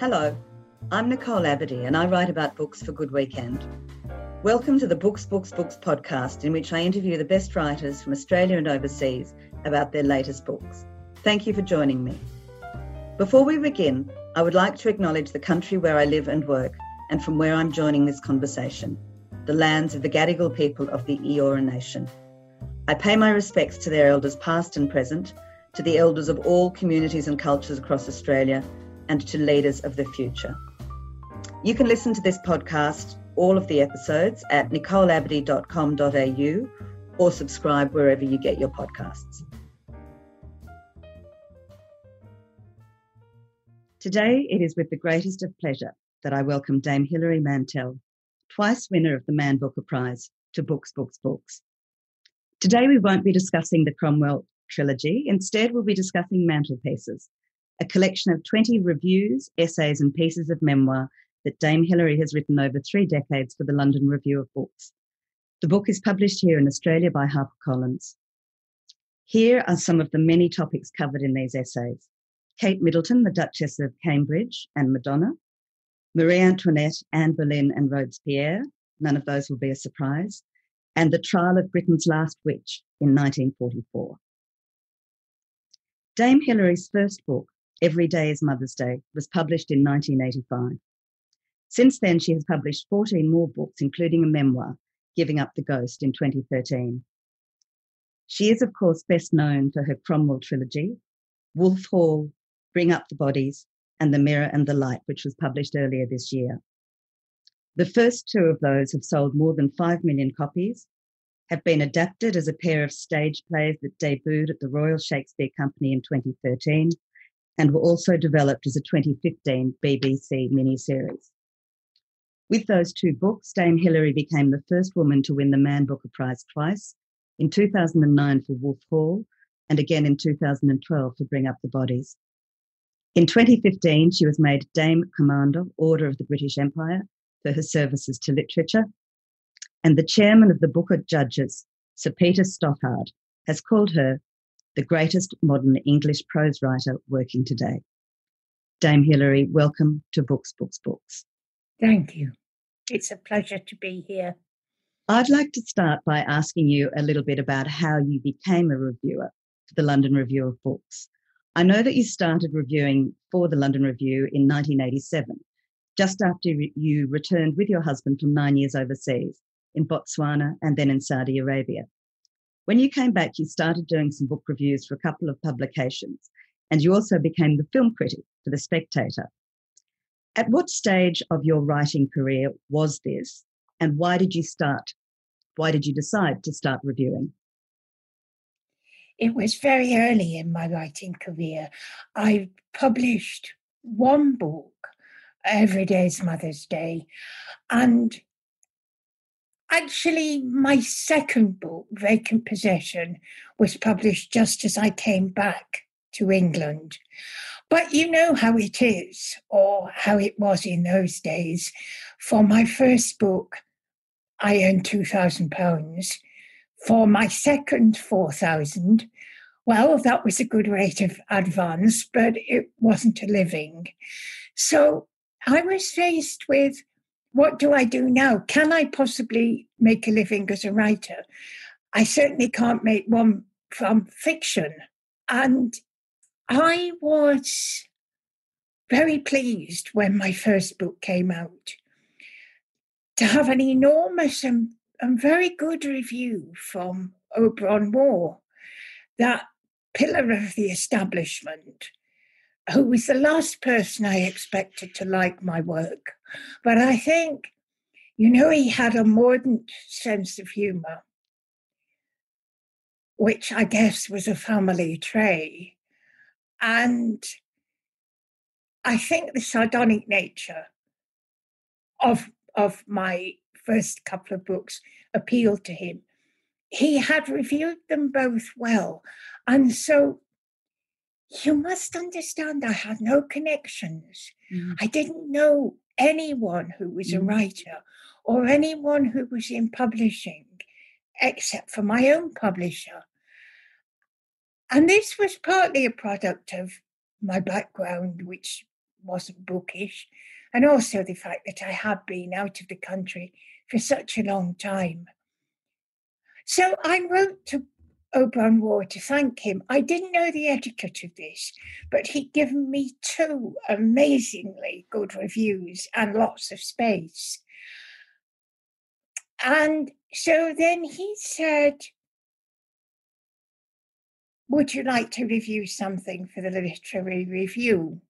Hello, I'm Nicole Abadee and I write about books for Good Weekend. Welcome to the Books, Books, Books podcast, in which I interview the best writers from Australia and overseas about their latest books. Thank you for joining me. Before we begin, I would like to acknowledge the country where I live and work and from where I'm joining this conversation, the lands of the Gadigal people of the Eora Nation. I pay my respects to their elders past and present, to the elders of all communities and cultures across Australia, and to leaders of the future. You can listen to this podcast, all of the episodes, at nicoleabadee.com.au or subscribe wherever you get your podcasts. Today, it is with the greatest of pleasure that I welcome Dame Hilary Mantel, twice winner of the Man Booker Prize, to Books, Books, Books. Today, we won't be discussing the Cromwell trilogy. Instead, we'll be discussing Mantel Pieces, a collection of 20 reviews, essays, and pieces of memoir that Dame Hilary has written over three decades for the London Review of Books. The book is published here in Australia by HarperCollins. Here are some of the many topics covered in these essays. Kate Middleton, the Duchess of Cambridge and Madonna, Marie Antoinette, Anne Boleyn, and Robespierre, none of those will be a surprise, and the trial of Britain's last witch in 1944. Dame Hilary's first book, Every Day is Mother's Day, was published in 1985. Since then, she has published 14 more books, including a memoir, Giving Up the Ghost, in 2013. She is, of course, best known for her Cromwell trilogy, Wolf Hall, Bring Up the Bodies, and The Mirror and the Light, which was published earlier this year. The first two of those have sold more than 5 million copies, have been adapted as a pair of stage plays that debuted at the Royal Shakespeare Company in 2013, and were also developed as a 2015 BBC miniseries. With those two books, Dame Hilary became the first woman to win the Man Booker Prize twice, in 2009 for Wolf Hall, and again in 2012 for Bring Up the Bodies. In 2015, she was made Dame Commander, Order of the British Empire, for her services to literature. And the chairman of the Booker Judges, Sir Peter Stothard, has called her the greatest modern English prose writer working today. Dame Hilary, welcome to Books, Books, Books. Thank you. It's a pleasure to be here. I'd like to start by asking you a little bit about how you became a reviewer for the London Review of Books. I know that you started reviewing for the London Review in 1987, just after you returned with your husband from nine years overseas in Botswana and then in Saudi Arabia. When you came back, you started doing some book reviews for a couple of publications, and you also became the film critic for The Spectator. At what stage of your writing career was this, and why did you start? Why did you decide to start reviewing? It was very early in my writing career. I published one book, Every Day's Mother's Day, and Actually, my second book, Vacant Possession, was published just as I came back to England. But you know how it is, or how it was in those days. For my first book, I earned £2,000. For my second 4000 well, that was a good rate of advance, but it wasn't a living. So I was faced with what do I do now? Can I possibly make a living as a writer? I certainly can't make one from fiction. And I was very pleased when my first book came out to have an enormous and, and very good review from Auberon Waugh, that pillar of the establishment who was the last person I expected to like my work. But I think, you know, he had a mordant sense of humor, which I guess was a family trait. And I think the sardonic nature of, of my first couple of books appealed to him. He had reviewed them both well. And so you must understand I had no connections. Mm. I didn't know anyone who was a mm-hmm. writer or anyone who was in publishing except for my own publisher. And this was partly a product of my background, which wasn't bookish, and also the fact that I had been out of the country for such a long time. So I wrote to Auberon Waugh to thank him. I didn't know the etiquette of this, but he'd given me two amazingly good reviews and lots of space. And so then he said, Would you like to review something for the literary review?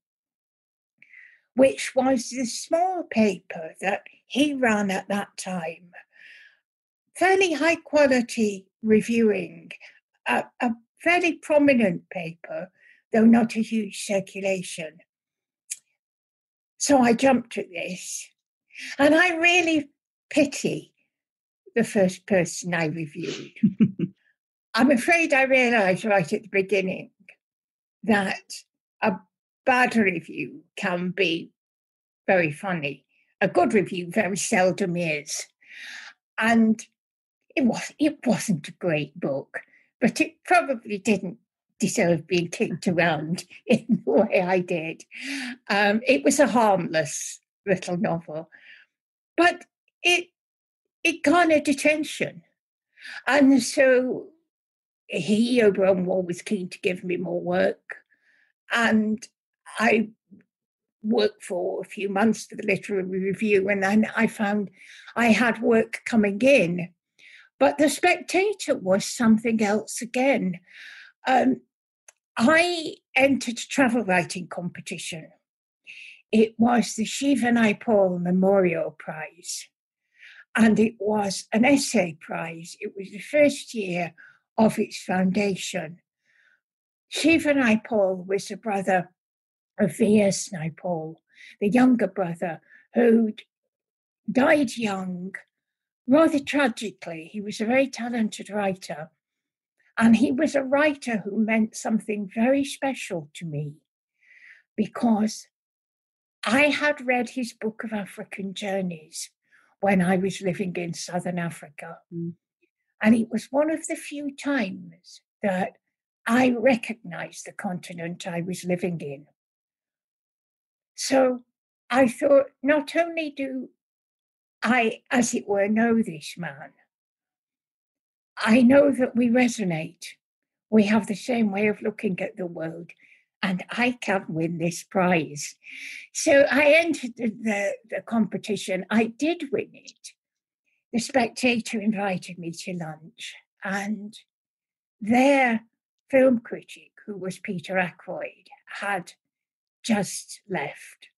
Which was the small paper that he ran at that time. Fairly high quality reviewing, a, a fairly prominent paper, though not a huge circulation. So I jumped at this. And I really pity the first person I reviewed. I'm afraid I realised right at the beginning that a bad review can be very funny. A good review very seldom is. And it was it wasn't a great book, but it probably didn't deserve being kicked around in the way I did. Um, it was a harmless little novel, but it it garnered attention. And so he, Auberon Waugh, was keen to give me more work. And I worked for a few months for the literary review, and then I found I had work coming in. But the spectator was something else again. Um, I entered a travel writing competition. It was the Shiva Naipaul Memorial Prize and it was an essay prize. It was the first year of its foundation. Shiva Naipaul was the brother of V.S. Naipaul, the younger brother who died young, rather tragically. He was a very talented writer, and he was a writer who meant something very special to me because I had read his book of African journeys when I was living in Southern Africa. Mm. And it was one of the few times that I recognized the continent I was living in. So I thought, not only do I, as it were, know this man, I know that we resonate. We have the same way of looking at the world and I can win this prize. So I entered the, the, the, competition. I did win it. The spectator invited me to lunch, and their film critic, who was Peter Ackroyd, had just left.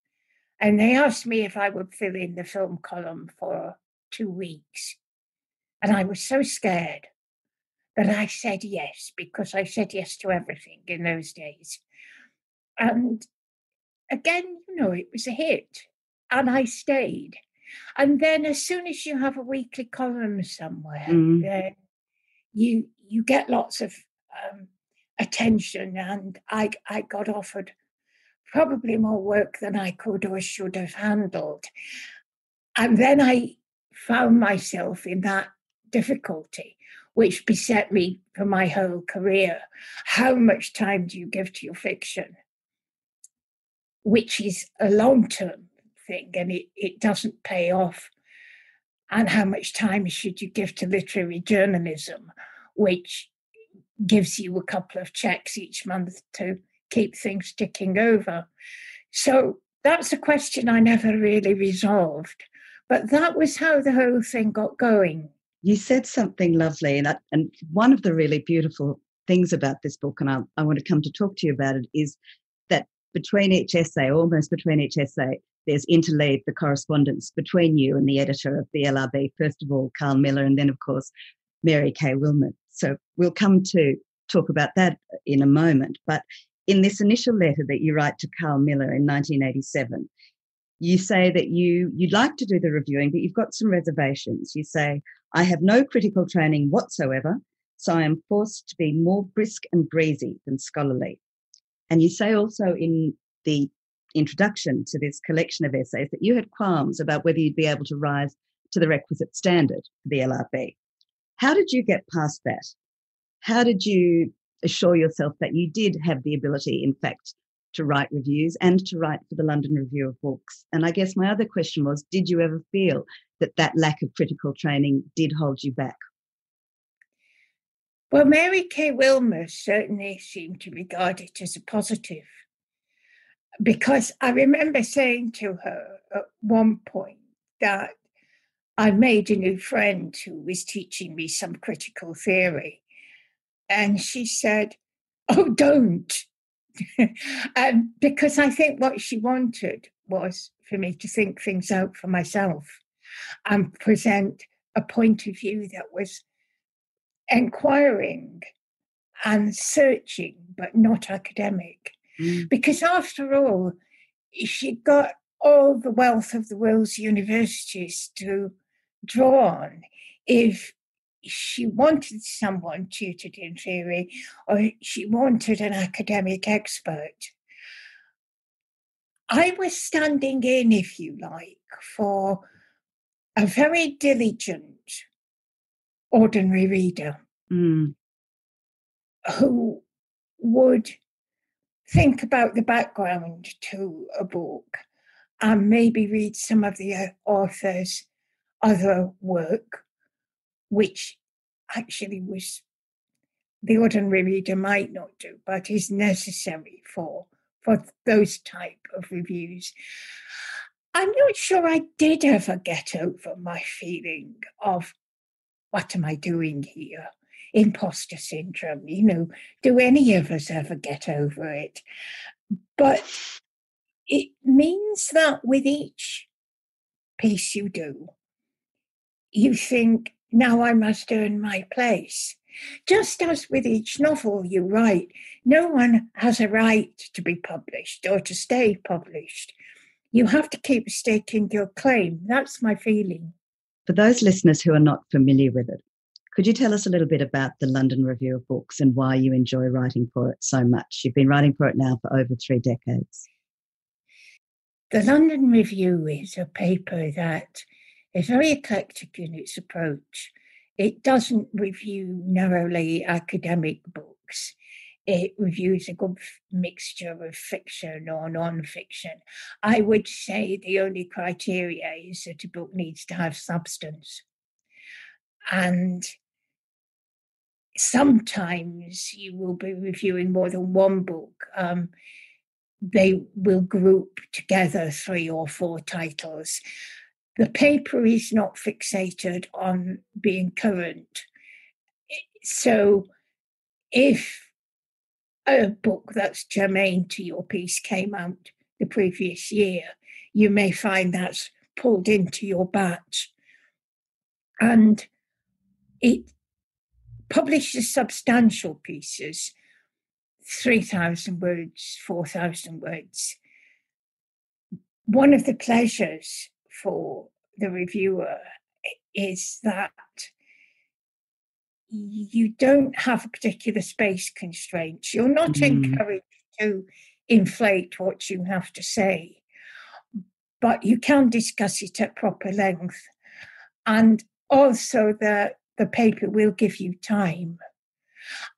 And they asked me if I would fill in the film column for two weeks. And I was so scared that I said yes, because I said yes to everything in those days. And again, you know, it was a hit. And I stayed. And then as soon as you have a weekly column somewhere, mm. then you you get lots of um, attention. And I I got offered probably more work than I could or should have handled. And then I found myself in that difficulty, which beset me for my whole career. How much time do you give to your fiction? which is a long term thing and it, it doesn't pay off. And how much time should you give to literary journalism, which gives you a couple of checks each month to keep things ticking over? So that's a question I never really resolved. But that was how the whole thing got going. You said something lovely, and, I, and one of the really beautiful things about this book, and I, I want to come to talk to you about it, is that between each essay, almost between each essay, there's interlaid the correspondence between you and the editor of the LRB, first of all, Karl Miller, and then, of course, Mary Kay Wilmers. So we'll come to talk about that in a moment. But in this initial letter that you write to Karl Miller in 1987, you say that you you'd like to do the reviewing, but you've got some reservations. You say, I have no critical training whatsoever, so I am forced to be more brisk and breezy than scholarly. And you say also in the introduction to this collection of essays that you had qualms about whether you'd be able to rise to the requisite standard for the LRB. How did you get past that? How did you assure yourself that you did have the ability, in fact, to write reviews and to write for the London Review of Books. And I guess my other question was Did you ever feel that that lack of critical training did hold you back? Well, Mary Kay Wilmers certainly seemed to regard it as a positive because I remember saying to her at one point that I made a new friend who was teaching me some critical theory. And she said, Oh, don't. um, because I think what she wanted was for me to think things out for myself and present a point of view that was inquiring and searching, but not academic. Mm. Because after all, she got all the wealth of the world's universities to draw on if she wanted someone tutored in theory or she wanted an academic expert. I was standing in, if you like, for a very diligent ordinary reader mm. who would think about the background to a book and maybe read some of the uh, author's other work, which actually was the ordinary reader might not do, but is necessary for for those type of reviews. I'm not sure I did ever get over my feeling of what am I doing here? Imposter syndrome, you know, do any of us ever get over it? But it means that with each piece you do, you think, now I must earn my place. Just as with each novel you write, no one has a right to be published or to stay published. You have to keep staking your claim. That's my feeling. For those listeners who are not familiar with it, could you tell us a little bit about the London Review of Books and why you enjoy writing for it so much? You've been writing for it now for over three decades. The London Review is a paper that is very eclectic in its approach. It doesn't review narrowly academic books. It reviews a good mixture of fiction or non-fiction. I would say the only criteria is that a book needs to have substance. And sometimes you will be reviewing more than one book. Um, they will group together three or four titles. The paper is not fixated on being current. So if a book that's germane to your piece came out the previous year, you may find that's pulled into your batch. And it publishes substantial pieces 3,000 words, 4,000 words. One of the pleasures for the reviewer is that you don't have a particular space constraint. You're not mm. encouraged to inflate what you have to say, but you can discuss it at proper length. And also that the paper will give you time.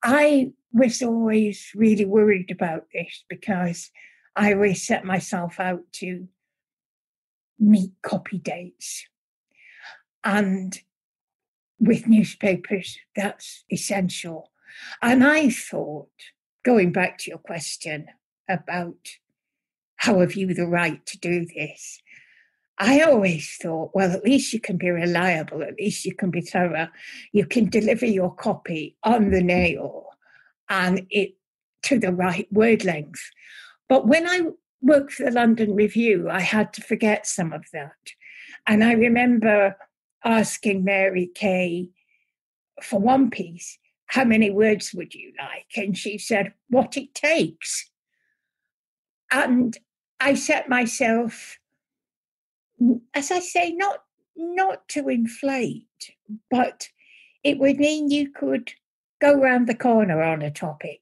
I was always really worried about this because I always set myself out to meet copy dates. And with newspapers, that's essential. And I thought, going back to your question about how have you the right to do this, I always thought, well, at least you can be reliable, at least you can be thorough, you can deliver your copy on the nail and it to the right word length. But when I worked for the London Review, I had to forget some of that. And I remember asking Mary Kay for one piece, how many words would you like? And she said, what it takes. And I set myself as I say, not not to inflate, but it would mean you could go round the corner on a topic.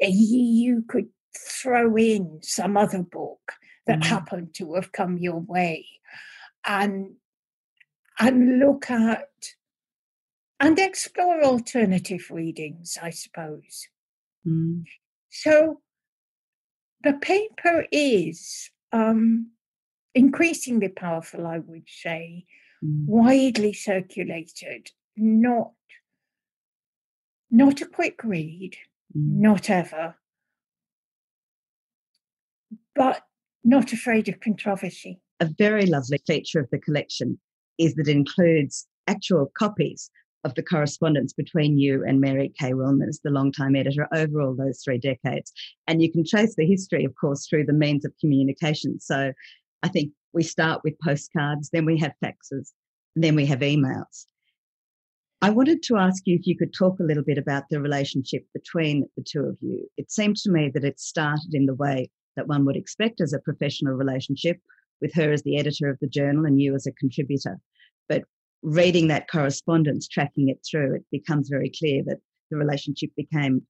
You could throw in some other book that mm. happened to have come your way and and look at and explore alternative readings, I suppose. Mm. So the paper is um, increasingly powerful, I would say, mm. widely circulated, not not a quick read, mm. not ever, but not afraid of controversy. A very lovely feature of the collection is that it includes actual copies of the correspondence between you and Mary Kay Wilmers, the long-time editor, over all those three decades. And you can trace the history, of course, through the means of communication. So I think we start with postcards, then we have faxes, then we have emails. I wanted to ask you if you could talk a little bit about the relationship between the two of you. It seemed to me that it started in the way that one would expect as a professional relationship, with her as the editor of the journal and you as a contributor. But reading that correspondence, tracking it through, it becomes very clear that the relationship became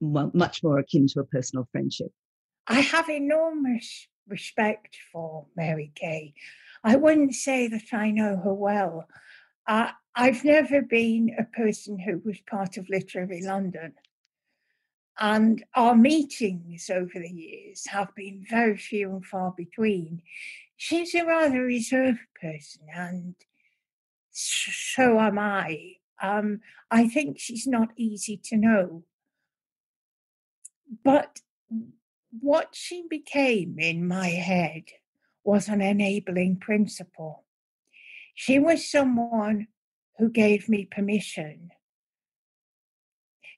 much more akin to a personal friendship. I have enormous respect for Mary Kay. I wouldn't say that I know her well. I've never been a person who was part of Literary London. And our meetings over the years have been very few and far between. She's a rather reserved person, and so am I. Um, I think she's not easy to know. But what she became in my head was an enabling principle. She was someone who gave me permission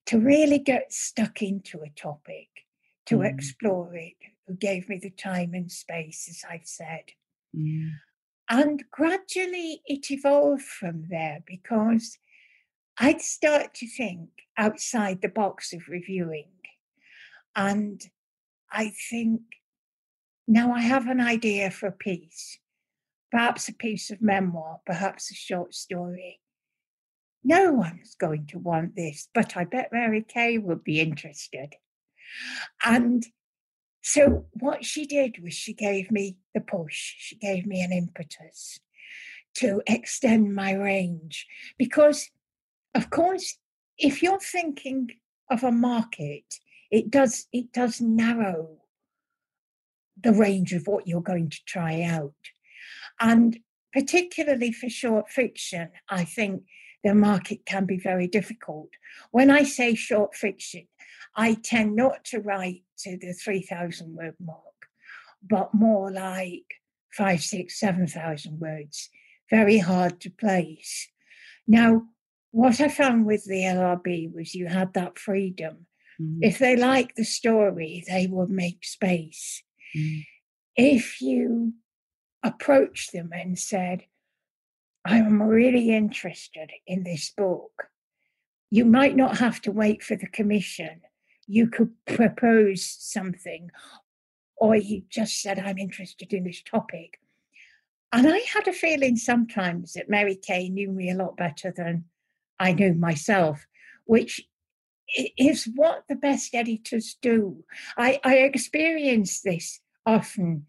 to really get stuck into a topic, to mm. explore it, who gave me the time and space, as I've said. Mm. And gradually it evolved from there because I'd start to think outside the box of reviewing. And I think now I have an idea for a piece, perhaps a piece of memoir, perhaps a short story. No one's going to want this, but I bet Mary Kay would be interested. And so what she did was she gave me the push, she gave me an impetus to extend my range. Because, of course, if you're thinking of a market, it does it does narrow the range of what you're going to try out. And particularly for short fiction, I think the market can be very difficult. When I say short fiction, I tend not to write to the 3,000 word mark, but more like five, six, 7,000 words. Very hard to place. Now, what I found with the LRB was you had that freedom. Mm-hmm. If they like the story, they would make space. Mm-hmm. If you approached them and said, I'm really interested in this book, you might not have to wait for the commission you could propose something, or you just said, I'm interested in this topic. And I had a feeling sometimes that Mary Kay knew me a lot better than I knew myself, which is what the best editors do. I, I experience this often.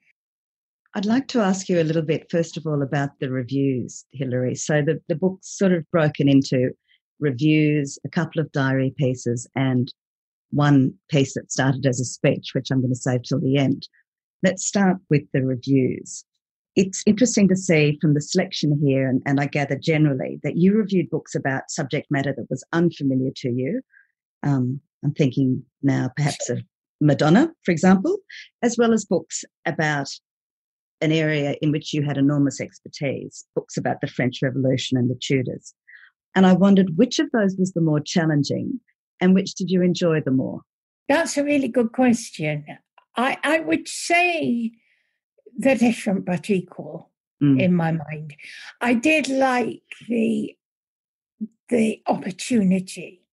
I'd like to ask you a little bit, first of all, about the reviews, Hilary. So the, the book's sort of broken into reviews, a couple of diary pieces, and one piece that started as a speech, which I'm going to save till the end. Let's start with the reviews. It's interesting to see from the selection here, and, and I gather generally, that you reviewed books about subject matter that was unfamiliar to you. Um, I'm thinking now perhaps of Madonna, for example, as well as books about an area in which you had enormous expertise, books about the French Revolution and the Tudors. And I wondered which of those was the more challenging and which did you enjoy the more? That's a really good question. I, I would say they're different but equal mm. in my mind. I did like the the opportunity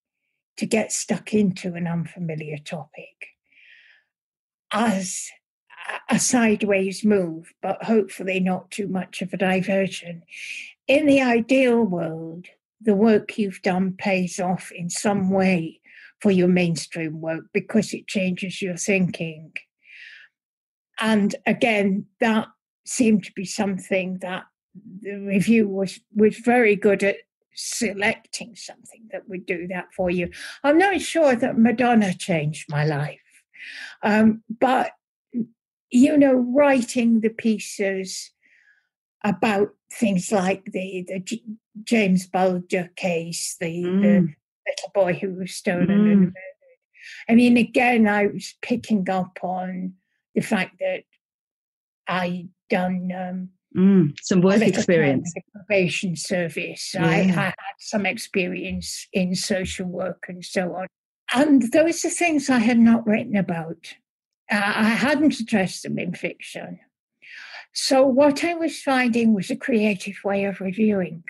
to get stuck into an unfamiliar topic as a sideways move, but hopefully not too much of a diversion. In the ideal world, the work you've done pays off in some way for your mainstream work because it changes your thinking. And again, that seemed to be something that the review was was very good at selecting something that would do that for you. I'm not sure that Madonna changed my life. Um, but, you know, writing the pieces about things like the, the G- James Bulger case, the, mm. the little boy who was stolen mm. and murdered. I mean, again, I was picking up on the fact that I done um, mm, some work experience, probation service. Yeah. I, I, had some experience in social work and so on, and those are things I had not written about. Uh, I hadn't addressed them in fiction. So what I was finding was a creative way of reviewing.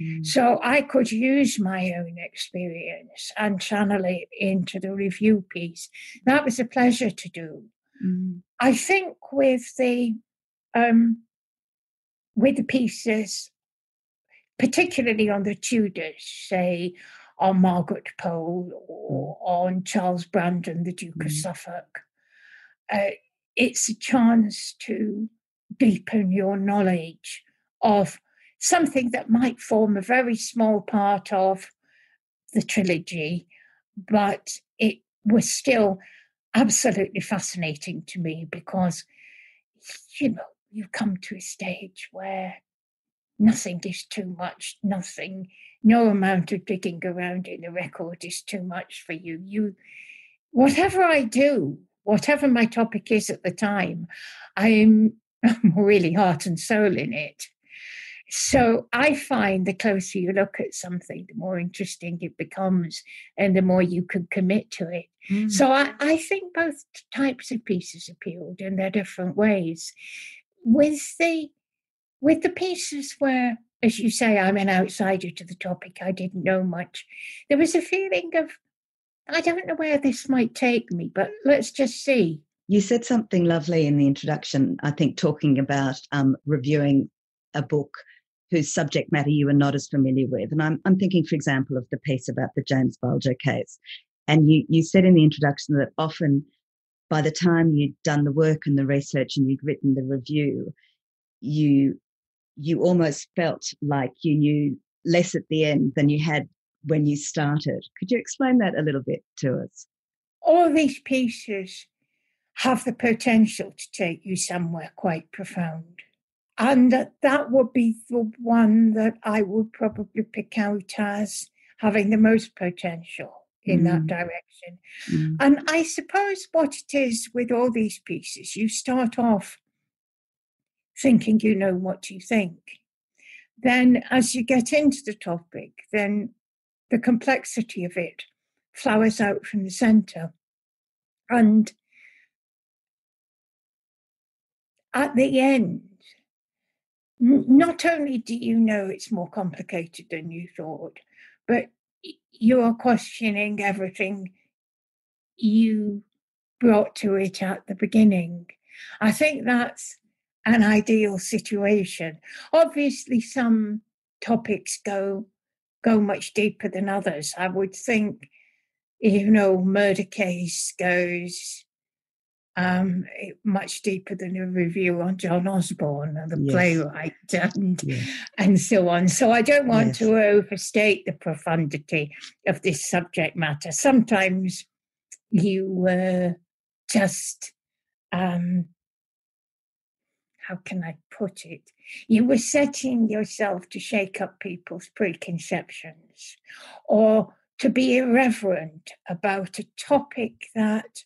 Mm. So I could use my own experience and channel it into the review piece. That was a pleasure to do. Mm. I think with the um, with the pieces, particularly on the Tudors, say on Margaret Pole or on Charles Brandon, the Duke mm. of Suffolk, uh, it's a chance to deepen your knowledge of something that might form a very small part of the trilogy, but it was still absolutely fascinating to me because, you know, you come to a stage where nothing is too much, nothing, no amount of digging around in the record is too much for you. You, whatever I do, whatever my topic is at the time, I'm really heart and soul in it. So I find the closer you look at something, the more interesting it becomes and the more you can commit to it. Mm. So I, I think both types of pieces appealed in their different ways. With the with the pieces where, as you say, I'm an outsider to the topic, I didn't know much, there was a feeling of I don't know where this might take me, but let's just see. You said something lovely in the introduction, I think, talking about um, reviewing a book whose subject matter you are not as familiar with. And I'm, I'm thinking, for example, of the piece about the James Bulger case. And you, you said in the introduction that often by the time you'd done the work and the research and you'd written the review, you you almost felt like you knew less at the end than you had when you started. Could you explain that a little bit to us? All these pieces have the potential to take you somewhere quite profound. And that, that would be the one that I would probably pick out as having the most potential in mm. that direction. Mm. And I suppose what it is with all these pieces, you start off thinking you know what you think. Then, as you get into the topic, then the complexity of it flowers out from the center. And at the end, not only do you know it's more complicated than you thought, but you are questioning everything you brought to it at the beginning. I think that's an ideal situation. Obviously, some topics go go much deeper than others. I would think, you know, murder case goes um, much deeper than a review on John Osborne, and the yes. playwright, and, yes. and so on. So I don't want yes. to overstate the profundity of this subject matter. Sometimes you uh, just, um, how can I put it? You were setting yourself to shake up people's preconceptions or to be irreverent about a topic that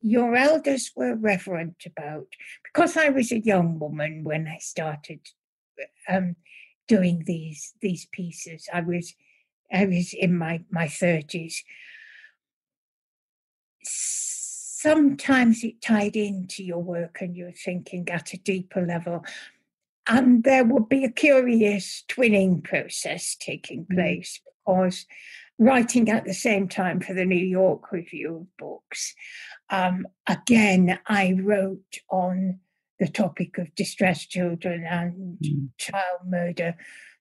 your elders were reverent about. Because I was a young woman when I started um, doing these these pieces, I was I was in my my thirties. Sometimes it tied into your work and you're thinking at a deeper level. And there would be a curious twinning process taking mm. place because writing at the same time for the New York Review of Books. Um, again, I wrote on the topic of distressed children and mm. child murder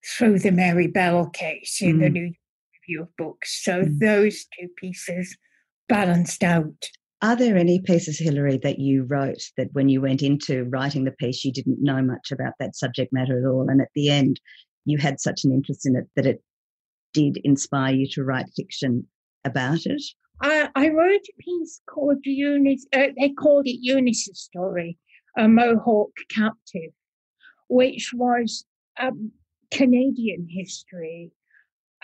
through the Mary Bell case in mm. the New York Review of Books. So mm. those two pieces balanced out. Are there any pieces, Hilary, that you wrote that when you went into writing the piece, you didn't know much about that subject matter at all? And at the end, you had such an interest in it that it did inspire you to write fiction about it? I, I wrote a piece called Eunice, uh, they called it Eunice's Story, a Mohawk Captive, which was um, Canadian history.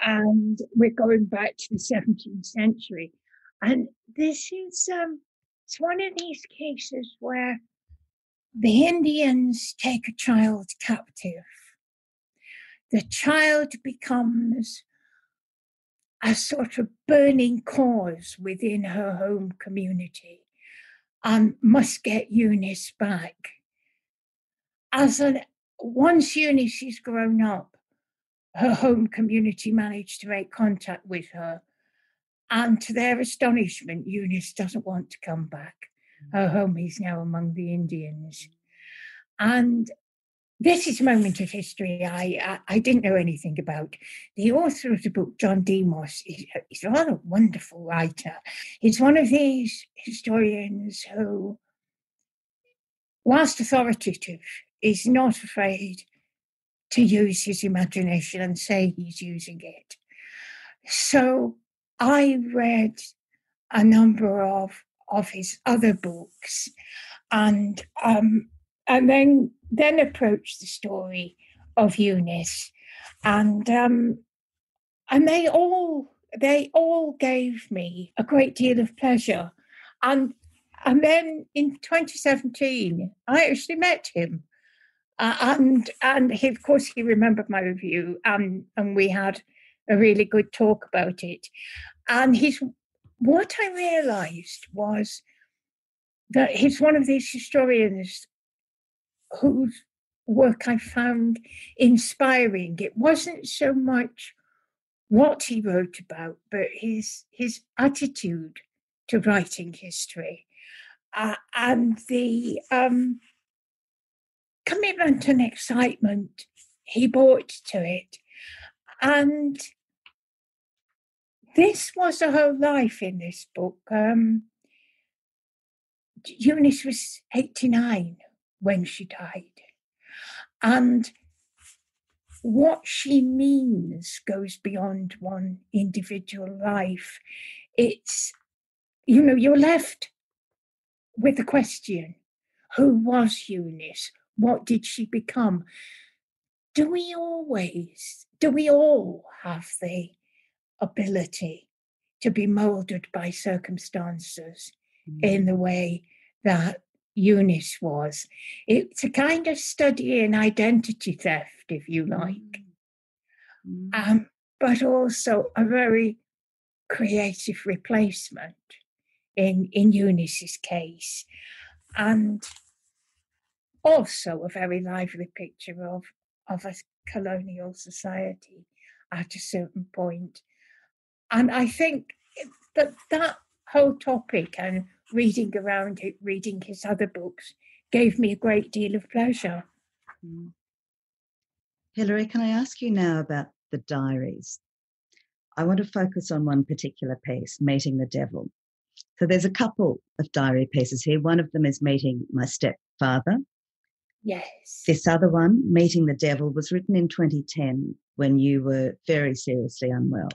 And we're going back to the 17th century. And this is um, it's one of these cases where the Indians take a child captive. The child becomes a sort of burning cause within her home community and must get Eunice back. As an once Eunice is grown up, her home community managed to make contact with her. And to their astonishment, Eunice doesn't want to come back. Her home is now among the Indians. And this is a moment of history I, I, I, didn't know anything about. The author of the book, John Demos, is, is a rather wonderful writer. He's one of these historians who, whilst authoritative, is not afraid to use his imagination and say he's using it. So I read a number of of his other books, and um, and then then approached the story of Eunice, and um, and they all they all gave me a great deal of pleasure, and and then in 2017 I actually met him. Uh, and and he, of course he remembered my review, and and we had a really good talk about it. And he's what I realised was that he's one of these historians whose work I found inspiring. It wasn't so much what he wrote about, but his his attitude to writing history, uh, and the um, commitment and excitement he brought to it. And this was whole life in this book. Um, Eunice was 89 when she died. And what she means goes beyond one individual life. It's, you know, you're left with the question who was Eunice? What did she become? Do we always, do we all have the ability to be molded by circumstances mm. in the way that Eunice was? It's a kind of study in identity theft, if you like, mm. um, but also a very creative replacement in, in Eunice's case. And also a very lively picture of, of a colonial society at a certain point. And I think that that whole topic and reading around it, reading his other books, gave me a great deal of pleasure. Mm. Hilary, can I ask you now about the diaries? I want to focus on one particular piece, Meeting the Devil. So there's a couple of diary pieces here. One of them is Meeting My Stepfather, Yes. This other one, Meeting the Devil, was written in 2010 when you were very seriously unwell.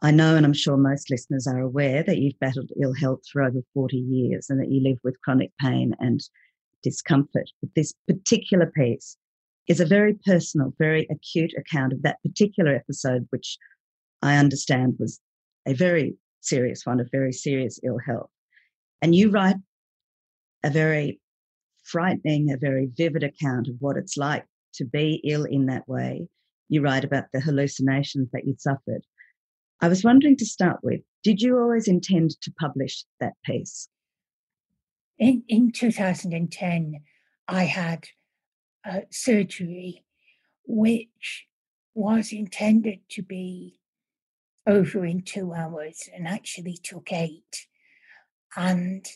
I know, and I'm sure most listeners are aware, that you've battled ill health for over 40 years and that you live with chronic pain and discomfort. But this particular piece is a very personal, very acute account of that particular episode, which I understand was a very serious one of very serious ill health. And you write a very frightening, a very vivid account of what it's like to be ill in that way. You write about the hallucinations that you'd suffered. I was wondering to start with, did you always intend to publish that piece? In, in 2010, I had uh, surgery which was intended to be over in two hours and actually took eight. And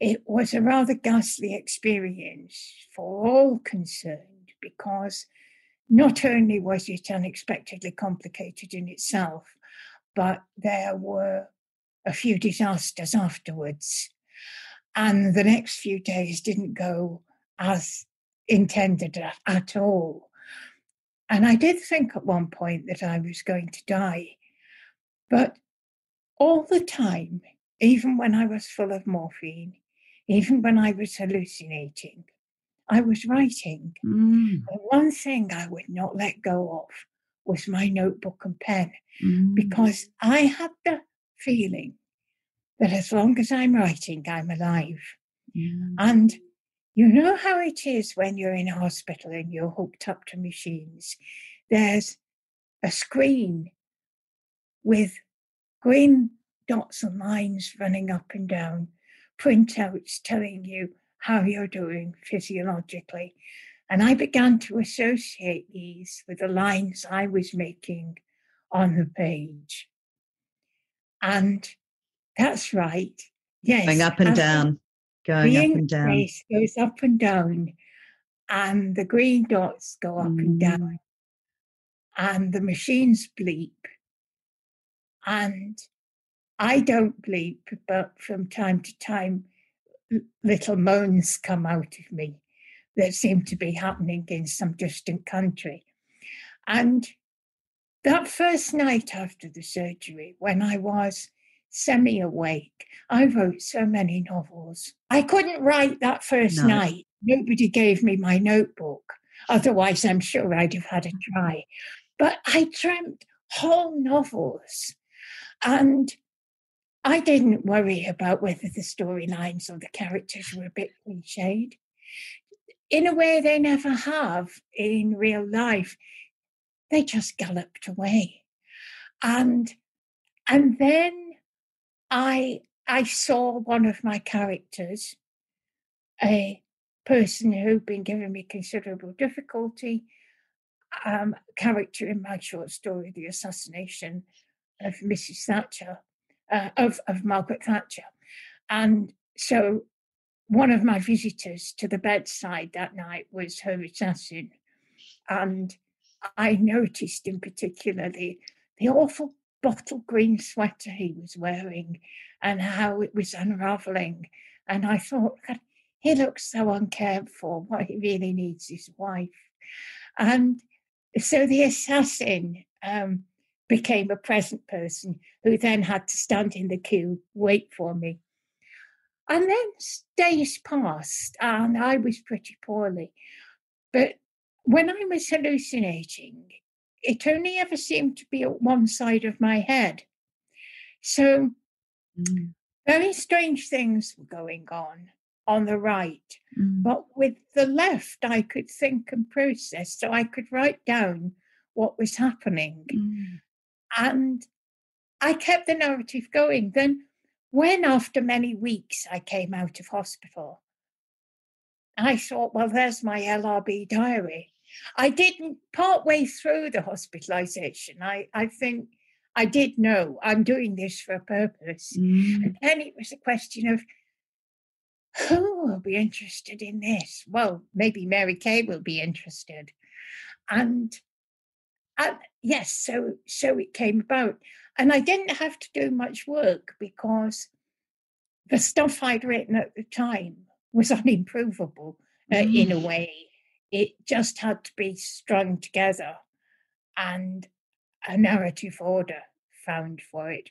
it was a rather ghastly experience for all concerned because not only was it unexpectedly complicated in itself, but there were a few disasters afterwards. And the next few days didn't go as intended at, at all. And I did think at one point that I was going to die. But all the time, even when I was full of morphine, even when I was hallucinating, I was writing. Mm. One thing I would not let go of was my notebook and pen Mm. because I had the feeling that as long as I'm writing, I'm alive. Yeah. And you know how it is when you're in a hospital and you're hooked up to machines? There's a screen with green dots and lines running up and down, printouts telling you how you're doing physiologically. And I began to associate these with the lines I was making on the page. And that's right. Yes. Going up and down. Going up and down. goes up and down, and the green dots go up and down, Mm. and the machines bleep. And I don't bleep, but from time to time, little moans come out of me that seem to be happening in some distant country. And that first night after the surgery, when I was semi awake, I wrote so many novels. I couldn't write that first No. night. Nobody gave me my notebook. Otherwise, I'm sure I'd have had a try. But I dreamt whole novels. And I didn't worry about whether the storylines or the characters were a bit cliched. In a way, they never have in real life. They just galloped away. And and then I I saw one of my characters, a person who'd been giving me considerable difficulty, um, character in my short story, The Assassination of Mrs. Thatcher, uh, of, of Margaret Thatcher. And so one of my visitors to the bedside that night was her assassin. And I noticed in particular the, the awful bottle green sweater he was wearing and how it was unraveling. And I thought, God, he looks so uncared for. What he really needs is wife. And so the assassin um, became a present person who then had to stand in the queue, wait for me. And then days passed and I was pretty poorly. But when I was hallucinating, it only ever seemed to be at one side of my head. So Mm. very strange things were going on on the right. Mm. But with the left, I could think and process, so I could write down what was happening. Mm. And I kept the narrative going. Then, when after many weeks I came out of hospital, I thought, well, there's my LRB diary. I didn't, part way through the hospitalization, I, I think I did know I'm doing this for a purpose. Mm. And then it was a question of who will be interested in this? Well, maybe Mary Kay will be interested. And yes, so so it came about. And I didn't have to do much work because the stuff I'd written at the time was unimprovable uh, in a Mm. way. It just had to be strung together and a narrative order found for it.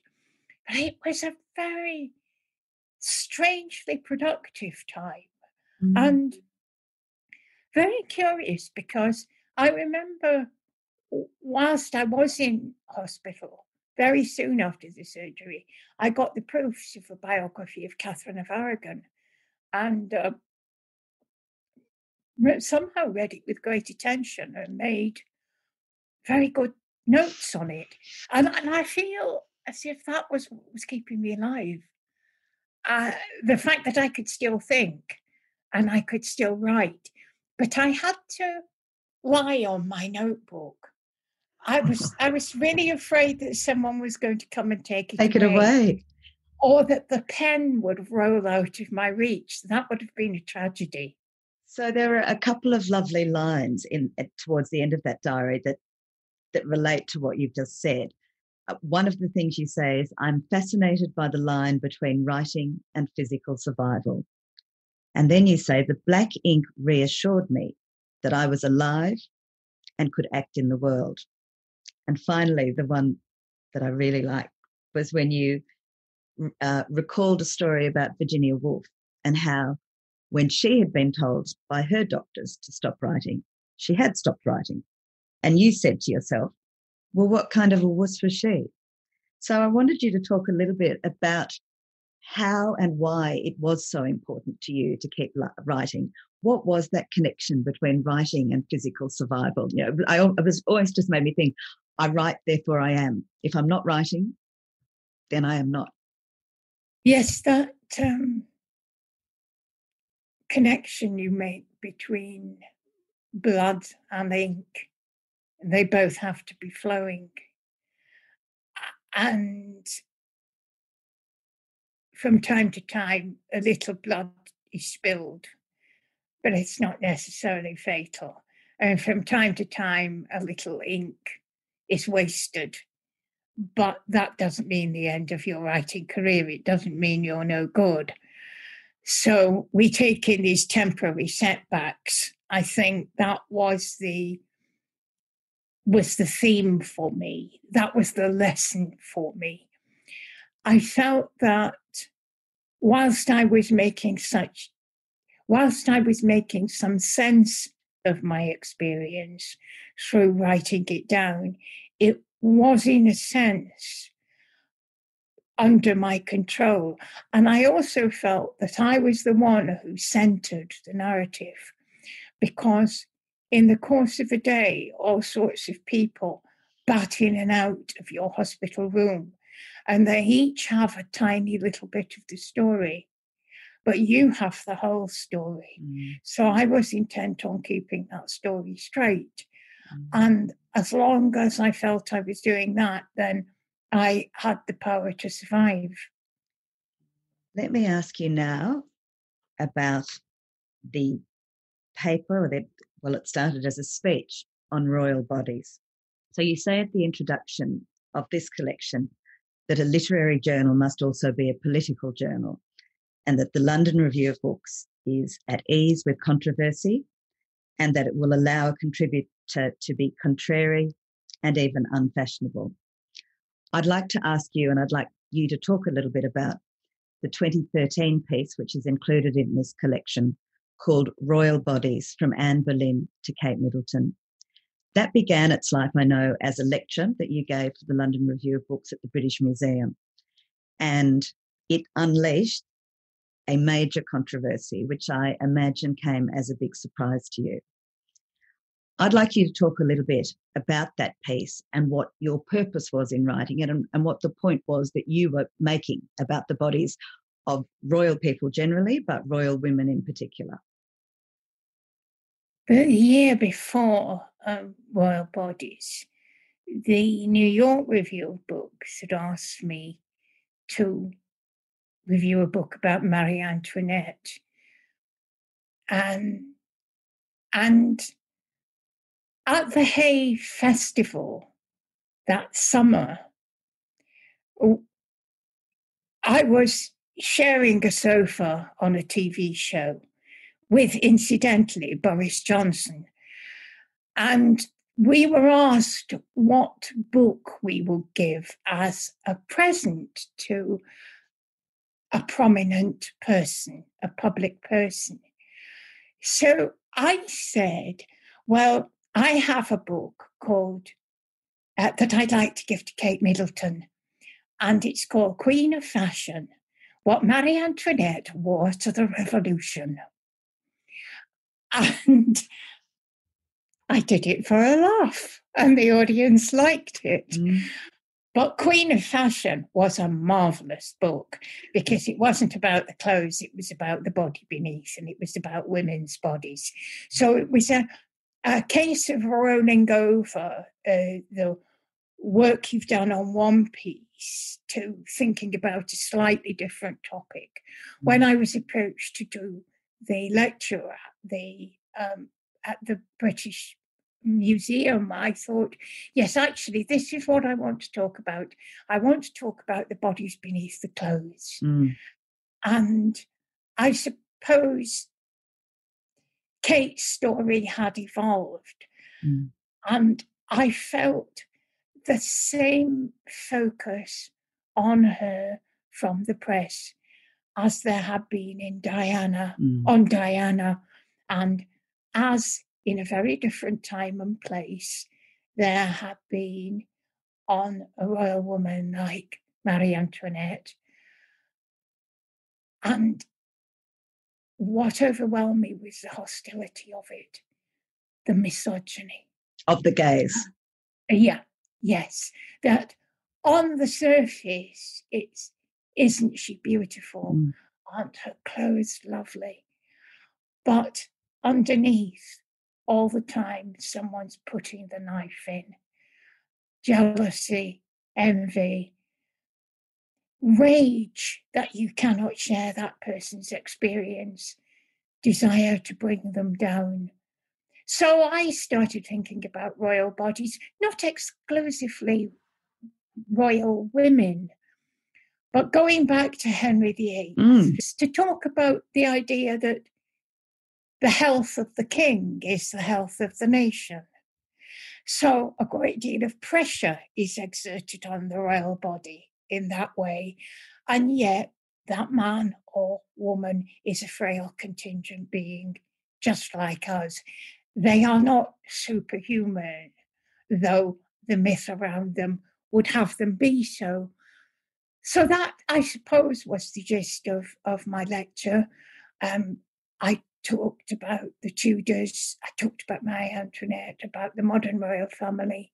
But it was a very strangely productive time Mm. and very curious because I remember whilst I was in hospital, very soon after the surgery, I got the proofs of a biography of Catherine of Aragon and uh, somehow read it with great attention and made very good notes on it. And, and I feel as if that was what was keeping me alive. Uh, the fact that I could still think and I could still write, but I had to lie on my notebook. I was I was really afraid that someone was going to come and take it Take it away. or that the pen would roll out of my reach. That would have been a tragedy. So there are a couple of lovely lines in towards the end of that diary that that relate to what you've just said. Uh, one of the things you say is, "I'm fascinated by the line between writing and physical survival," and then you say, "The black ink reassured me that I was alive and could act in the world." And finally, the one that I really like was when you uh, recalled a story about Virginia Woolf and how, when she had been told by her doctors to stop writing, she had stopped writing. And you said to yourself, well, what kind of a wuss was she? So I wanted you to talk a little bit about how and why it was so important to you to keep writing. What was that connection between writing and physical survival? You know, I, it was always just made me think, I write, therefore I am. If I'm not writing, then I am not. Yes, that um, connection you make between blood and ink, they both have to be flowing. And from time to time, a little blood is spilled, but it's not necessarily fatal. And from time to time, a little ink is wasted. Hmm. But that doesn't mean the end of your writing career. It doesn't mean you're no good. So we take in these temporary setbacks. I think that was the was the theme for me. That was the lesson for me. I felt that whilst I was making such, whilst I was making some sense of my experience through writing it down, it was in a sense under my control. And I also felt that I was the one who centered the narrative because in the course of a day, all sorts of people bat in and out of your hospital room, and they each have a tiny little bit of the story. But you have the whole story. Mm. So I was intent on keeping that story straight. Mm. And as long as I felt I was doing that, then I had the power to survive. Let me ask you now about the paper, or the, well, it started as a speech on royal bodies. So you say at the introduction of this collection that a literary journal must also be a political journal, and that the London Review of Books is at ease with controversy, and that it will allow a contributor to be contrary and even unfashionable. I'd like to ask you, and I'd like you to talk a little bit about the 2013 piece, which is included in this collection, called Royal Bodies from Anne Boleyn to Kate Middleton. That began its life, I know, as a lecture that you gave to the London Review of Books at the British Museum. And it unleashed a major controversy, which I imagine came as a big surprise to you. I'd like you to talk a little bit about that piece and what your purpose was in writing it and, and what the point was that you were making about the bodies of royal people generally, but royal women in particular. The year before um, Royal Bodies, the New York Review of Books had asked me to review a book about Marie Antoinette. And, and at the Hay Festival that summer, I was sharing a sofa on a TV show with, incidentally, Boris Johnson. And we were asked what book we would give as a present to a prominent person, a public person. So I said, well, I have a book called uh, that I'd like to give to Kate Middleton, and it's called Queen of Fashion What Marie Antoinette Wore to the Revolution. And I did it for a laugh, and the audience liked it. Mm. But Queen of Fashion was a marvelous book because it wasn't about the clothes, it was about the body beneath and it was about women's bodies. So it was a, a case of rolling over uh, the work you've done on one piece to thinking about a slightly different topic. Mm. When I was approached to do the lecture at the um, at the British Museum, I thought, yes, actually, this is what I want to talk about. I want to talk about the bodies beneath the clothes. Mm. And I suppose Kate's story had evolved. Mm. And I felt the same focus on her from the press as there had been in Diana, Mm. on Diana, and as in a very different time and place, there had been on a royal woman like Marie Antoinette. And what overwhelmed me was the hostility of it, the misogyny. Of the gaze. Yeah, yes. That on the surface, it's isn't she beautiful? Mm. Aren't her clothes lovely? But underneath, all the time, someone's putting the knife in. Jealousy, envy, rage that you cannot share that person's experience, desire to bring them down. So I started thinking about royal bodies, not exclusively royal women, but going back to Henry VIII Mm. to talk about the idea that the health of the king is the health of the nation. So a great deal of pressure is exerted on the royal body in that way. And yet, that man or woman is a frail contingent being, just like us. They are not superhuman, though the myth around them would have them be so. So that, I suppose, was the gist of, of my lecture. Um, I talked about the Tudors, I talked about Marie Antoinette, about the modern royal family.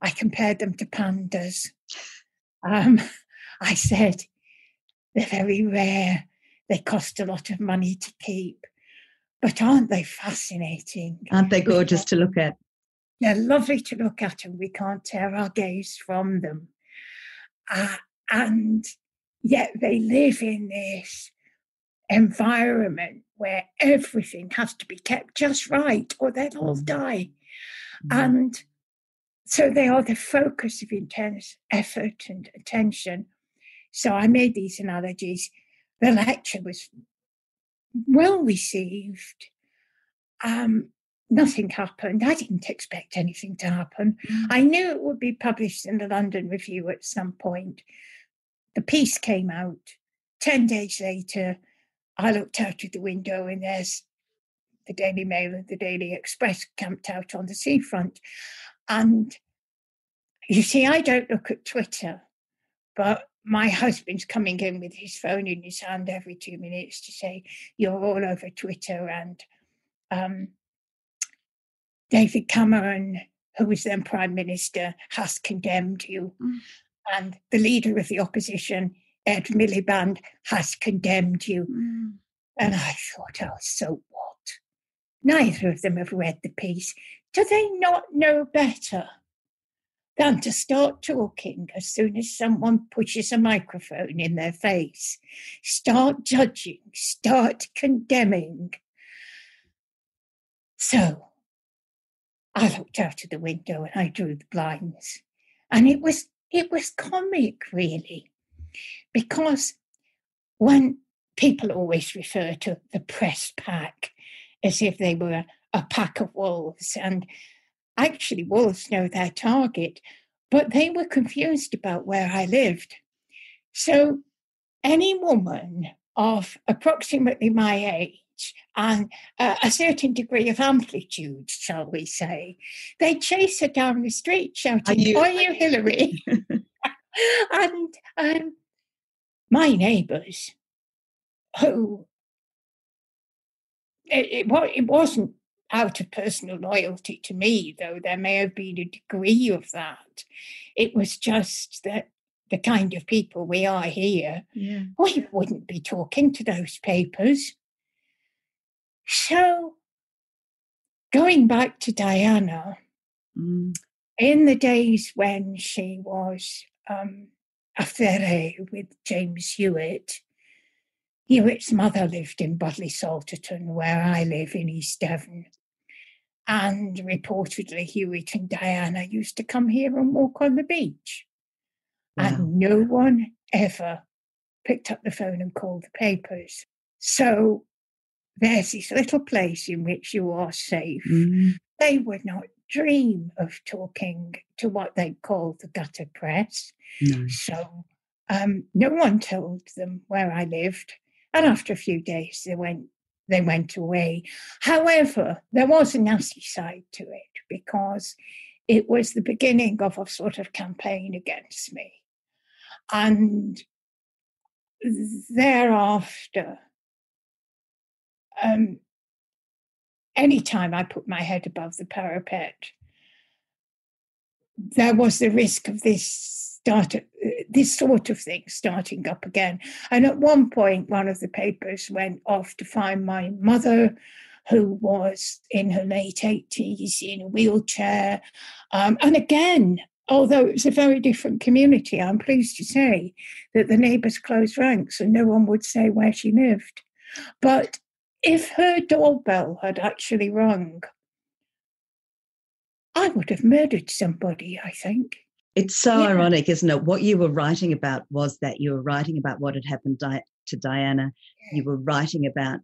I compared them to pandas. Um, I said they're very rare, they cost a lot of money to keep, but aren't they fascinating? Aren't they gorgeous to look at? They're lovely to look at, and we can't tear our gaze from them. Uh, and yet they live in this environment where everything has to be kept just right, or they'll all Mm. die. Mm. And so they are the focus of intense effort and attention. So I made these analogies. The lecture was well received. Um, nothing happened. I didn't expect anything to happen. Mm. I knew it would be published in the London Review at some point. The piece came out 10 days later. I looked out of the window and there's the Daily Mail and the Daily Express camped out on the seafront. And you see, I don't look at Twitter, but my husband's coming in with his phone in his hand every two minutes to say, You're all over Twitter. And um, David Cameron, who was then Prime Minister, has condemned you. Mm. And the leader of the opposition, Ed Miliband, has condemned you. Mm. And I thought, oh, so what? Neither of them have read the piece. Do they not know better than to start talking as soon as someone pushes a microphone in their face? Start judging, start condemning. So I looked out of the window and I drew the blinds. And it was it was comic really. Because when people always refer to the press pack as if they were a pack of wolves. And actually, wolves know their target, but they were confused about where I lived. So, any woman of approximately my age and uh, a certain degree of amplitude, shall we say, they chase her down the street shouting, you- Are you Hilary? and um, my neighbours, who it, it, it wasn't out of personal loyalty to me, though there may have been a degree of that. It was just that the kind of people we are here, Yeah. we wouldn't be talking to those papers. So, going back to Diana, Mm. in the days when she was um, affaire with James Hewitt, Hewitt's mother lived in Budleigh Salterton, where I live in East Devon. And reportedly, Hewitt and Diana used to come here and walk on the beach. Wow. And no one ever picked up the phone and called the papers. So there's this little place in which you are safe Mm. they would not dream of talking to what they call the gutter press. No. So Um, no one told them where I lived, and after a few days, they went they went away. However, there was a nasty side to it because it was the beginning of a sort of campaign against me, and thereafter, um, anytime I put my head above the parapet, there was the risk of this start this sort of thing starting up again. And at one point, one of the papers went off to find my mother, who was in her late 80s in a wheelchair. Um, and again, although it was a very different community, I'm pleased to say that the neighbours closed ranks and no one would say where she lived. But if her doorbell had actually rung, I would have murdered somebody, I think. It's so yeah. ironic, isn't it? What you were writing about was that you were writing about what had happened di- to Diana. You were writing about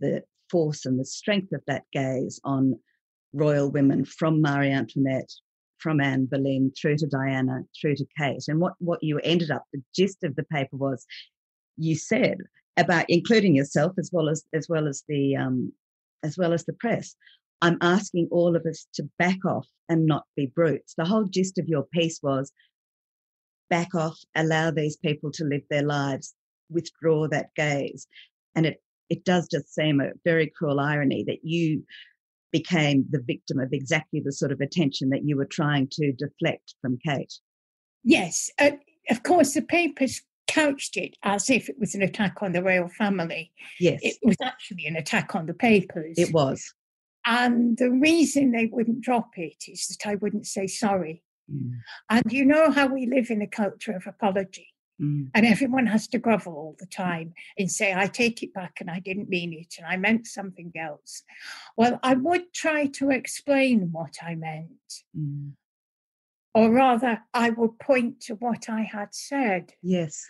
the force and the strength of that gaze on royal women from Marie Antoinette, from Anne Boleyn, through to Diana, through to Kate. And what, what you ended up, the gist of the paper was you said about including yourself as well as as well as the um, as well as the press. I'm asking all of us to back off and not be brutes. The whole gist of your piece was back off, allow these people to live their lives, withdraw that gaze. And it, it does just seem a very cruel irony that you became the victim of exactly the sort of attention that you were trying to deflect from Kate. Yes. Uh, of course, the papers couched it as if it was an attack on the royal family. Yes. It was actually an attack on the papers. It was. And the reason they wouldn't drop it is that I wouldn't say sorry. Mm. And you know how we live in a culture of apology. Mm. And everyone has to grovel all the time and say, I take it back and I didn't mean it and I meant something else. Well, I would try to explain what I meant. Mm. Or rather, I would point to what I had said. Yes.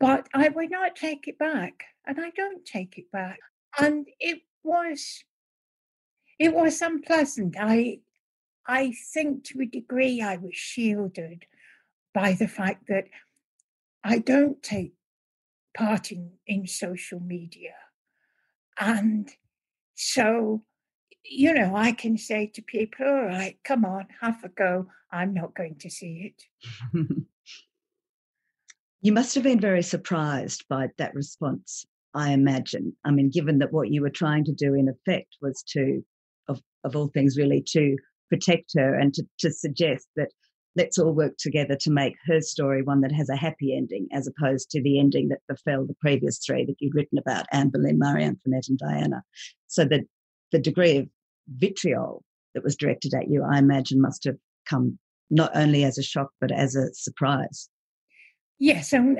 But I would not take it back. And I don't take it back. And it was it was unpleasant. I I think to a degree I was shielded by the fact that I don't take part in, in social media. And so, you know, I can say to people, all right, come on, have a go. I'm not going to see it. you must have been very surprised by that response, I imagine. I mean, given that what you were trying to do in effect was to of, of all things, really, to protect her and to, to suggest that let's all work together to make her story one that has a happy ending as opposed to the ending that befell the previous three that you'd written about Anne Boleyn, Marie Antoinette, and Diana. So that the degree of vitriol that was directed at you, I imagine, must have come not only as a shock but as a surprise. Yes, mean,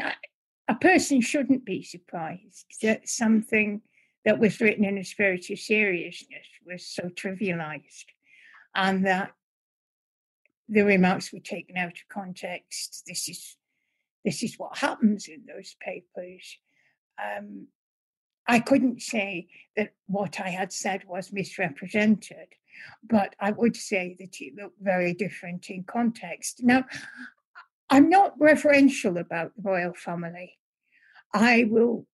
a person shouldn't be surprised that something that was written in a spirit of seriousness was so trivialized and that the remarks were taken out of context. This is this is what happens in those papers. Um, I couldn't say that what I had said was misrepresented, but I would say that it looked very different in context. Now, I'm not reverential about the royal family. I will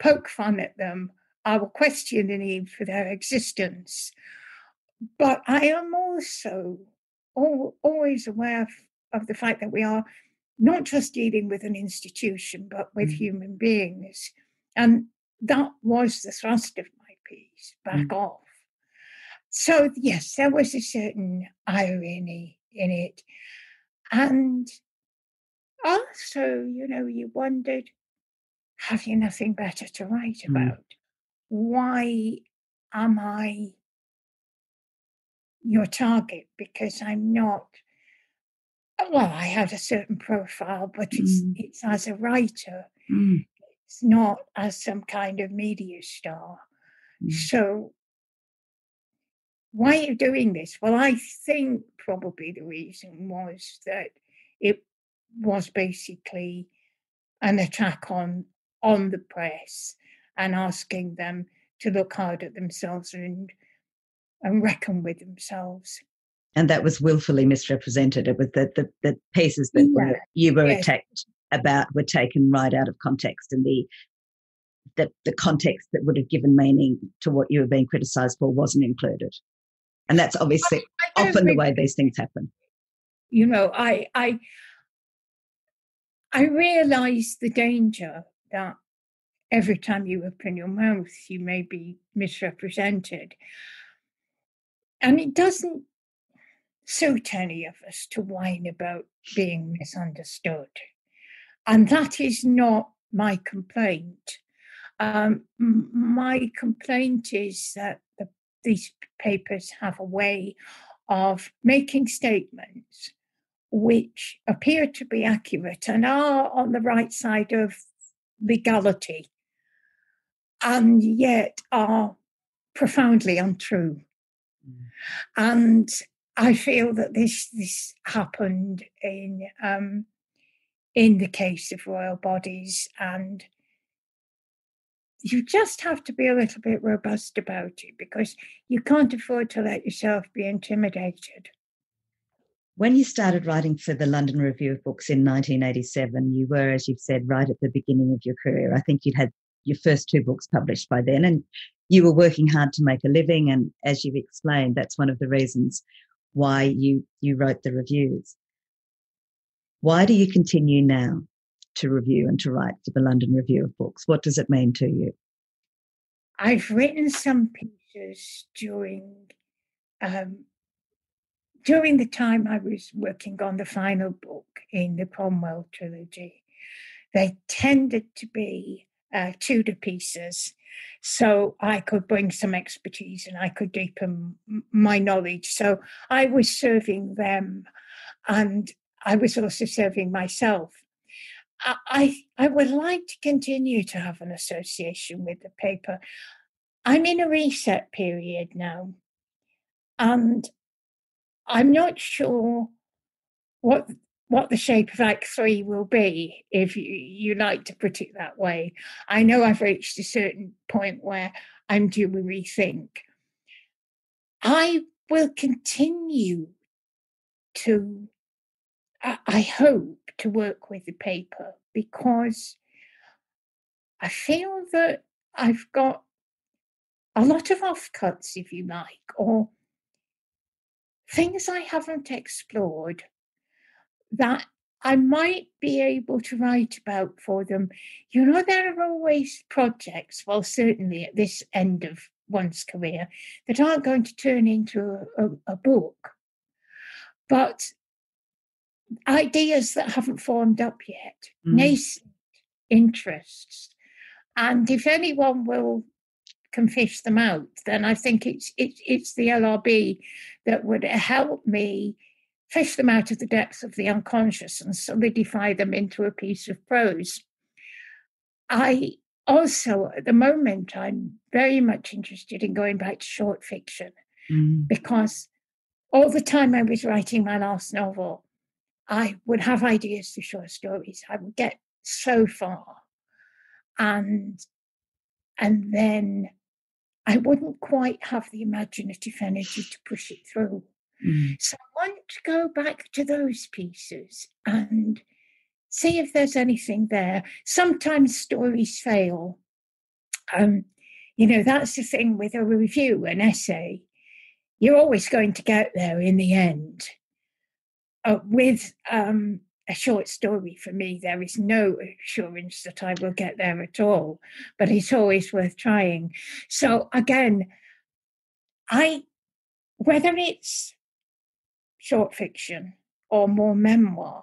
poke fun at them I will question the need for their existence. But I am also always aware of, the fact that we are not just dealing with an institution, but with mm. human beings. And that was the thrust of my piece, back mm. off. So, yes, there was a certain irony in it. And also, you know, you wondered have you nothing better to write mm. about? Why am I your target? Because I'm not. Well, I had a certain profile, but it's mm. it's as a writer. Mm. It's not as some kind of media star. Mm. So why are you doing this? Well, I think probably the reason was that it was basically an attack on on the press and asking them to look hard at themselves and and reckon with themselves. And that was willfully misrepresented. It was the the, the pieces that yeah. were, you were yes. attacked about were taken right out of context and the that the context that would have given meaning to what you were being criticized for wasn't included. And that's obviously I, I often the way these things happen. You know, I I I realize the danger that every time you open your mouth, you may be misrepresented. And it doesn't suit any of us to whine about being misunderstood. And that is not my complaint. Um, my complaint is that the, these papers have a way of making statements which appear to be accurate and are on the right side of legality and yet are profoundly untrue. Mm. And I feel that this this happened in um, in the case of royal bodies, and you just have to be a little bit robust about it because you can't afford to let yourself be intimidated. When you started writing for the London Review of Books in 1987, you were, as you've said, right at the beginning of your career. I think you'd had your first two books published by then, and you were working hard to make a living. And as you've explained, that's one of the reasons why you you wrote the reviews. Why do you continue now to review and to write for the London Review of Books? What does it mean to you? I've written some pieces during um, during the time I was working on the final book in the Cromwell trilogy. They tended to be uh, Tudor pieces. So I could bring some expertise and I could deepen my knowledge. So I was serving them and I was also serving myself. I, I would like to continue to have an association with the paper. I'm in a reset period now, and I'm not sure what what the shape of Act Three will be, if you, you like to put it that way. I know I've reached a certain point where I'm due a rethink. I will continue to, I hope, to work with the paper because I feel that I've got a lot of offcuts, if you like, or things I haven't explored that I might be able to write about for them. You know, there are always projects, well, certainly at this end of one's career, that aren't going to turn into a, a, a book, but ideas that haven't formed up yet, mm. nascent interests. And if anyone will can fish them out, then I think it's it's it's the LRB that would help me fish them out of the depths of the unconscious and solidify them into a piece of prose. I also, at the moment, I'm very much interested in going back to short fiction mm. because all the time I was writing my last novel, I would have ideas for short stories. I would get so far, and and then I wouldn't quite have the imaginative energy to push it through. Mm. So I want to go back to those pieces and see if there's anything there. Sometimes stories fail. Um, you know, that's the thing with a review, an essay. You're always going to get there in the end. Uh, with um, a short story, for me, there is no assurance that I will get there at all, but it's always worth trying. So, again, I, whether it's short fiction or more memoir.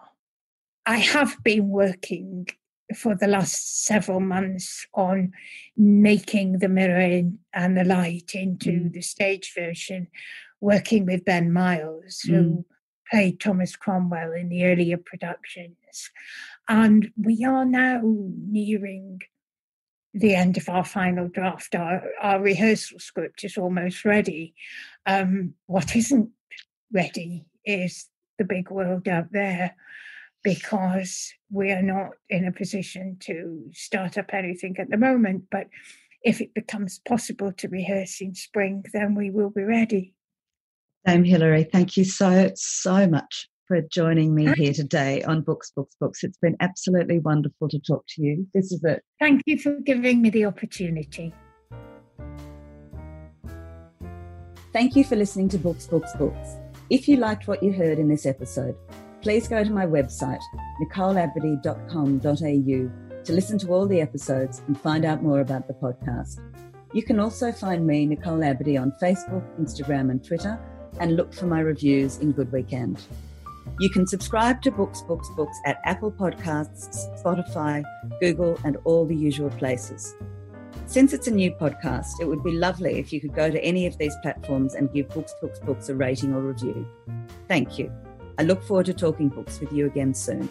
I have been working for the last several months on making the mirror and the light into mm. the stage version, working with Ben Miles, mm. who played Thomas Cromwell in the earlier productions. And we are now nearing the end of our final draft. Our, our rehearsal script is almost ready. Um, what isn't ready is the big world out there because we are not in a position to start up anything at the moment. But if it becomes possible to rehearse in spring, then we will be ready. Dame Hilary, thank you so, so much for joining me here today on Books, Books, Books. It's been absolutely wonderful to talk to you. This is it. Thank you for giving me the opportunity. Thank you for listening to Books, Books, Books. If you liked what you heard in this episode, please go to my website, nicoleabadee.com.au, to listen to all the episodes and find out more about the podcast. You can also find me, Nicole Abadee, on Facebook, Instagram, and Twitter, and look for my reviews in Good Weekend. You can subscribe to Books, Books, Books at Apple Podcasts, Spotify, Google, and all the usual places. Since it's a new podcast, it would be lovely if you could go to any of these platforms and give Books, Books, Books a rating or review. Thank you. I look forward to talking books with you again soon.